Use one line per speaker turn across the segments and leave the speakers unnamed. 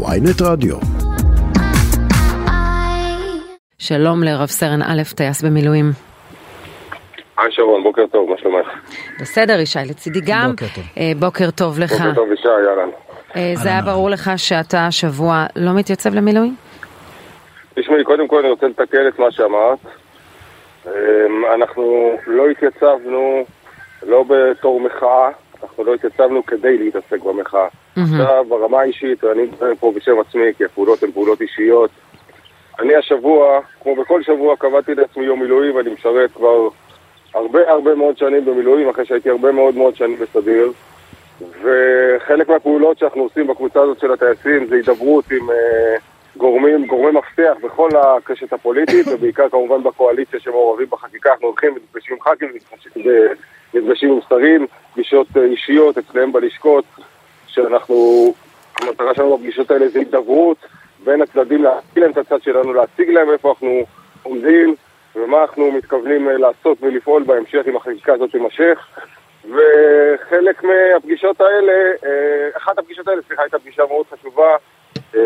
ויינט רדיו.
שלום לרב סרן א', טייס במילואים.
היי שרון, בוקר טוב, מה שלומך?
בסדר, ישי, לצידי גם.
בוקר טוב.
אה, בוקר טוב לך.
בוקר טוב, ישי, אהלן.
אה, זה היה ברור לך שאתה השבוע לא מתייצב למילואים?
תשמעי, קודם כל אני רוצה לתקן את מה שאמרת. אמ, אנחנו לא התייצבנו, לא בתור מחאה, אנחנו לא התייצבנו כדי להתעסק במחאה. עכשיו, ברמה האישית, ואני מדבר פה בשם עצמי, כי הפעולות הן פעולות אישיות. אני השבוע, כמו בכל שבוע, קבעתי לעצמי יום מילואים, ואני משרת כבר הרבה הרבה מאוד שנים במילואים, אחרי שהייתי הרבה מאוד מאוד שנים בסדיר. וחלק מהפעולות שאנחנו עושים בקבוצה הזאת של הטייסים זה הידברות עם אה, גורמים, גורמי מפתח בכל הקשת הפוליטית, ובעיקר כמובן בקואליציה שמעורבים בחקיקה. אנחנו הולכים ונפגשים עם ח"כים, ונפגשים עם שרים, פגישות אה, אישיות אצלם בלשכות, שאנחנו, המטרה שלנו בפגישות האלה זה הידברות בין הצדדים, להציג להם את הצד שלנו, להציג להם איפה אנחנו עומדים ומה אנחנו מתכוונים אה, לעשות ולפעול בהמשך אם החקיקה הזאת תימשך. וחלק מהפגישות האלה, אה, אחת הפגישות האלה, סליחה, הייתה פגישה מאוד חשובה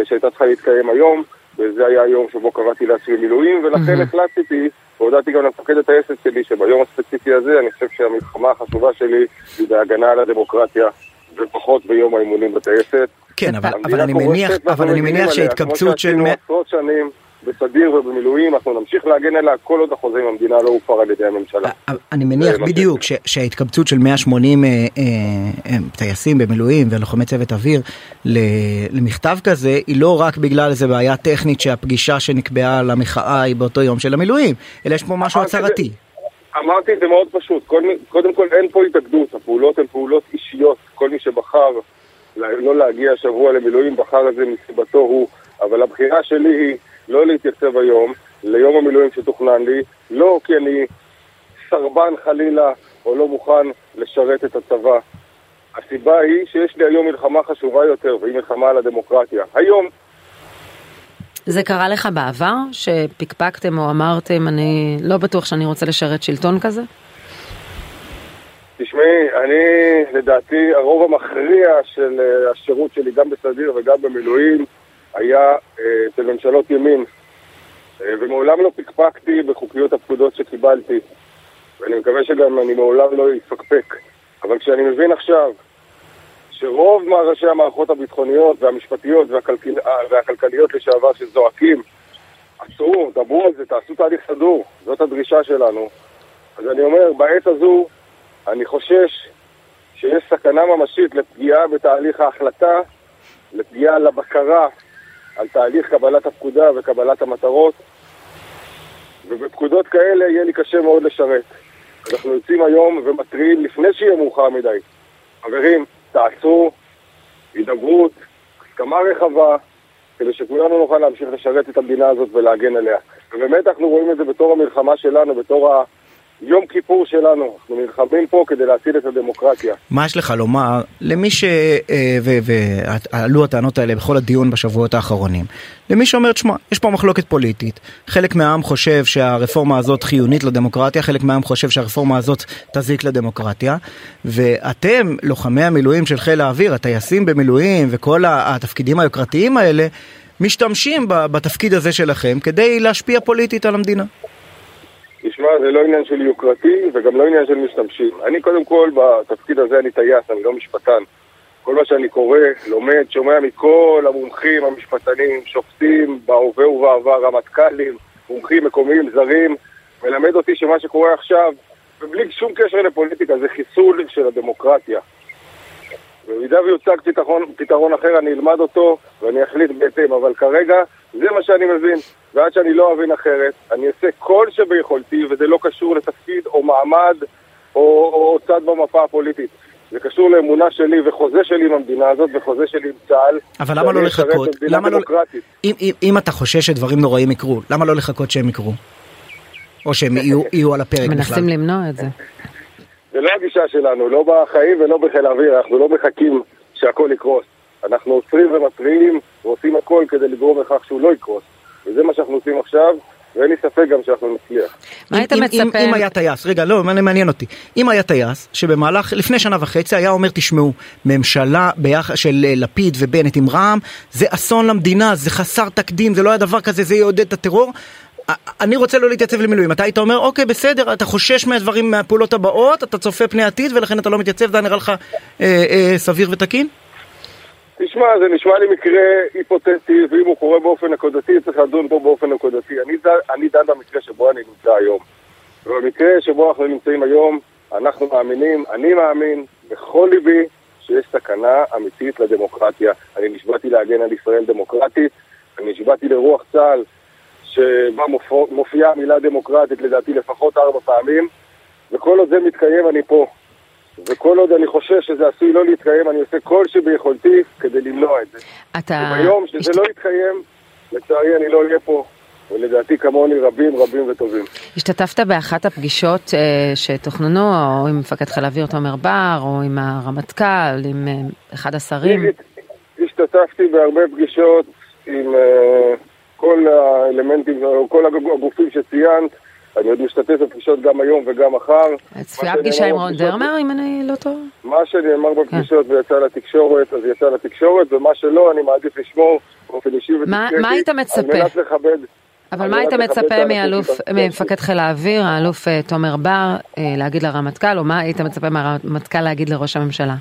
שהייתה צריכה להתקיים היום, וזה היה היום שבו קראתי לעצמי מילואים, ולכן החלטתי, והודעתי גם למפקד הטייסת שלי, שביום הספציפי הזה אני חושב שהמלחמה החשובה שלי היא בהגנה על הדמוקרטיה, ופחות ביום האימונים בטייסת.
כן, אבל, אני מניח, אבל אני מניח
עליה,
שהתקבצות של...
כמו שעשינו עשרות שנים בסדיר ובמילואים, אנחנו נמשיך להגן עליה כל עוד החוזה עם המדינה לא הופר על ידי הממשלה.
אני מניח
זה מה
בדיוק ש- שההתקבצות של 180 אה, אה, אה, טייסים במילואים ולוחמי צוות אוויר למכתב כזה היא לא רק בגלל איזה בעיה טכנית שהפגישה שנקבעה למחאה היא באותו יום של המילואים, אלא יש פה משהו הצהרתי.
אמרתי את זה מאוד פשוט, מי- קודם כל אין פה התאגדות, הפעולות הן פעולות אישיות, כל מי שבחר לא להגיע השבוע למילואים בחר את זה מסיבתו הוא, אבל הבחירה שלי היא לא להתייצב היום ליום המילואים שתוכנן לי, לא כי אני סרבן חלילה או לא מוכן לשרת את הצבא. הסיבה היא שיש לי היום מלחמה חשובה יותר, והיא מלחמה על הדמוקרטיה. היום
זה קרה לך בעבר, שפקפקתם או אמרתם, אני לא בטוח שאני רוצה לשרת שלטון כזה?
תשמעי, אני, לדעתי, הרוב המכריע של אה, השירות שלי, גם בסדיר וגם במילואים, היה אה, אצל ממשלות ימין. אה, ומעולם לא פקפקתי בחוקיות הפקודות שקיבלתי. ואני מקווה שגם אני מעולם לא אפקפק. אבל כשאני מבין עכשיו שרוב ראשי המערכות הביטחוניות והמשפטיות והכלכל... אה, והכלכליות לשעבר שזועקים, עצרו, דברו על זה, תעשו תהליך סדור, זאת הדרישה שלנו. אז אני אומר, בעת הזו, אני חושש שיש סכנה ממשית לפגיעה בתהליך ההחלטה, לפגיעה לבקרה על תהליך קבלת הפקודה וקבלת המטרות, ובפקודות כאלה יהיה לי קשה מאוד לשרת. אנחנו יוצאים היום ומתריעים לפני שיהיה מאוחר מדי. חברים, תעצרו, הידברות, הסכמה רחבה, כדי שכולנו נוכל להמשיך לשרת את המדינה הזאת ולהגן עליה. ובאמת אנחנו רואים את זה בתור המלחמה שלנו, בתור היום כיפור שלנו. אנחנו נלחמים פה כדי להציל את הדמוקרטיה.
מה יש לך לומר למי ש... אה, ועלו הטענות האלה בכל הדיון בשבועות האחרונים, למי שאומר, תשמע, יש פה מחלוקת פוליטית, חלק מהעם חושב שהרפורמה הזאת חיונית לדמוקרטיה, חלק מהעם חושב שהרפורמה הזאת תזיק לדמוקרטיה, ואתם, לוחמי המילואים של חיל האוויר, הטייסים במילואים וכל התפקידים היוקרתיים האלה, משתמשים בתפקיד הזה שלכם כדי להשפיע פוליטית על המדינה.
תשמע, זה לא עניין של יוקרתי וגם לא עניין של משתמשים. אני קודם כל, בתפקיד הזה אני טייס, אני לא משפטן. כל מה שאני קורא, לומד, שומע מכל המומחים, המשפטנים, שופטים, בהווה ובעבר, רמטכ"לים, מומחים מקומיים, זרים, מלמד אותי שמה שקורה עכשיו, ובלי שום קשר לפוליטיקה, זה חיסול של הדמוקרטיה. במידה ויוצג פתרון, פתרון אחר, אני אלמד אותו ואני אחליט בהתאם, אבל כרגע זה מה שאני מבין, ועד שאני לא אבין אחרת, אני אעשה כל שביכולתי, וזה לא קשור לתפקיד או מעמד או, או צד במפה הפוליטית. זה קשור לאמונה שלי וחוזה שלי עם המדינה הזאת וחוזה שלי עם צה"ל.
אבל למה לא לחכות? למה לא... אם, אם, אם אתה חושש שדברים נוראים יקרו, למה לא לחכות שהם יקרו? או שהם יהיו, יהיו על הפרק בכלל?
מנסים למנוע את זה.
זה לא הגישה שלנו, לא בחיים ולא בחיל האוויר, אנחנו לא מחכים שהכל יקרוס. אנחנו עוצרים ומתריעים ועושים הכל כדי לגרום לכך שהוא לא יקרוס. וזה מה שאנחנו עושים עכשיו, ואין לי ספק גם שאנחנו נצליח.
מה היית
אם-
מצפה?
אם, אם היה טייס, רגע, לא, מעניין מעניין אותי. אם היה טייס שבמהלך, לפני שנה וחצי היה אומר, תשמעו, ממשלה ביחד של אה, לפיד ובנט עם רע"מ, זה אסון למדינה, זה חסר תקדים, זה לא היה דבר כזה, זה יעודד את הטרור. אני רוצה לא להתייצב למילואים. אתה היית אומר, אוקיי, בסדר, אתה חושש מהדברים, מהפעולות הבאות, אתה צופה פני עתיד ולכן אתה לא מתייצב, זה נראה לך אה, אה, סביר ותקין?
תשמע, זה נשמע לי מקרה היפותטי, ואם הוא קורה באופן נקודתי, צריך לדון בו באופן נקודתי. אני, אני דן במקרה שבו אני נמצא היום. ובמקרה שבו אנחנו נמצאים היום, אנחנו מאמינים, אני מאמין בכל ליבי שיש סכנה אמיתית לדמוקרטיה. אני נשבעתי להגן על ישראל דמוקרטית, אני נשבעתי לרוח צה"ל שבה מופיע- מופיעה המילה דמוקרטית לדעתי לפחות ארבע פעמים, וכל עוד זה מתקיים אני פה. וכל עוד אני חושב שזה עשוי לא להתקיים, אני עושה כל שביכולתי כדי למנוע את זה.
אתה...
וביום שזה
השת-
לא יתקיים, לצערי אני לא אהיה פה, ולדעתי כמוני רבים רבים וטובים.
השתתפת באחת הפגישות אה, שתוכננו, או עם מפקד חיל האוויר תומר בר, או עם הרמטכ"ל, עם אה, אחד השרים?
השתתפתי בהרבה פגישות עם אה, כל האלמנטים, כל הגופים שציינת. אני עוד משתתף בפגישות גם היום וגם מחר.
צפויה
מה
פגישה עם רון דרמר, אם אני לא טועה?
מה שנאמר בפגישות ויצא לתקשורת, אז יצא לתקשורת, ומה שלא, אני מעדיף לשמור באופן אישי ודיסקרטי.
מה היית מצפה?
על מנת לכבד.
אבל מה היית מצפה מאלוף, ממפקד חיל האוויר, האלוף אה, תומר בר, אה, להגיד לרמטכ"ל, או מה היית מצפה מהרמטכ"ל להגיד לראש הממשלה?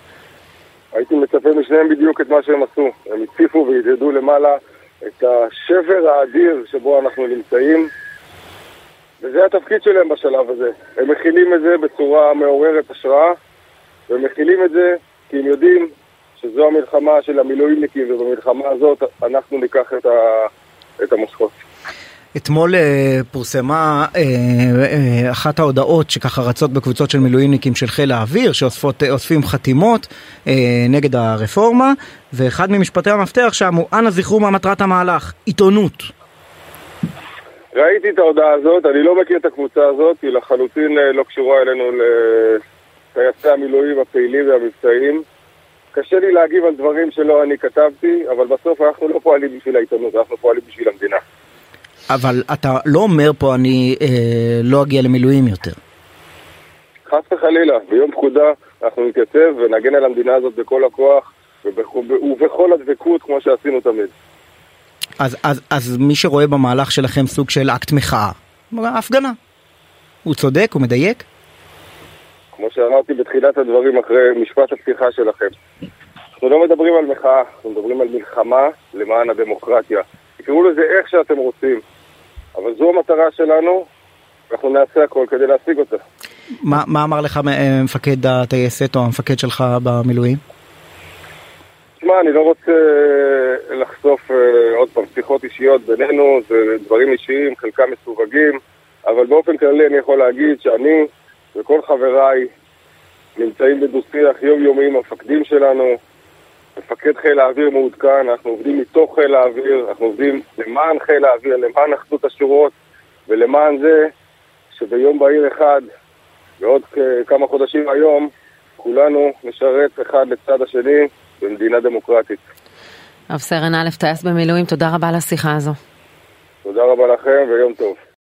הייתי מצפה משניהם בדיוק את מה שהם עשו. הם הציפו והדהדו למעלה את השבר האדיר שבו אנחנו נמצאים, וזה התפקיד שלהם בשלב הזה. הם מכילים את זה בצורה מעוררת השראה, והם מכילים את זה כי הם יודעים שזו המלחמה של המילואימניקים, ובמלחמה הזאת אנחנו ניקח את, ה... את המושכות.
אתמול אה, פורסמה אה, אה, אחת ההודעות שככה רצות בקבוצות של מילואימניקים של חיל האוויר שאוספים חתימות נגד הרפורמה ואחד ממשפטי המפתח שם הוא אנא זכרו מה מטרת המהלך, עיתונות.
ראיתי את ההודעה הזאת, אני לא מכיר את הקבוצה הזאת, היא לחלוטין לא קשורה אלינו לטייסי המילואים הפעילים והמבצעיים. קשה לי להגיב על דברים שלא אני כתבתי, אבל בסוף אנחנו לא פועלים בשביל העיתונות, אנחנו פועלים בשביל המדינה.
אבל אתה לא אומר פה אני אה, לא אגיע למילואים יותר.
חס וחלילה, ביום פקודה אנחנו נתייצב ונגן על המדינה הזאת בכל הכוח ובכל, ובכל הדבקות כמו שעשינו תמיד.
אז, אז, אז מי שרואה במהלך שלכם סוג של אקט מחאה, הפגנה. הוא צודק, הוא מדייק?
כמו שאמרתי בתחילת הדברים אחרי משפט הפתיחה שלכם. אנחנו לא מדברים על מחאה, אנחנו מדברים על מלחמה למען הדמוקרטיה. תקראו לזה איך שאתם רוצים, אבל זו המטרה שלנו, ואנחנו נעשה הכל כדי להשיג אותה.
מה, מה אמר לך אה, מפקד הטייסת או המפקד שלך במילואים?
תשמע, אני לא רוצה אה, לחשוף אה, עוד פעם שיחות אישיות בינינו, זה דברים אישיים, חלקם מסווגים, אבל באופן כללי אני יכול להגיד שאני וכל חבריי נמצאים בדו-שיח יומיומי עם המפקדים שלנו. מפקד חיל האוויר מעודכן, אנחנו עובדים מתוך חיל האוויר, אנחנו עובדים למען חיל האוויר, למען אחדות השורות, ולמען זה שביום בהיר אחד, בעוד כמה חודשים היום, כולנו נשרת אחד לצד השני במדינה דמוקרטית.
רב סרן א', טייס במילואים, תודה רבה על השיחה הזו.
תודה רבה לכם ויום טוב.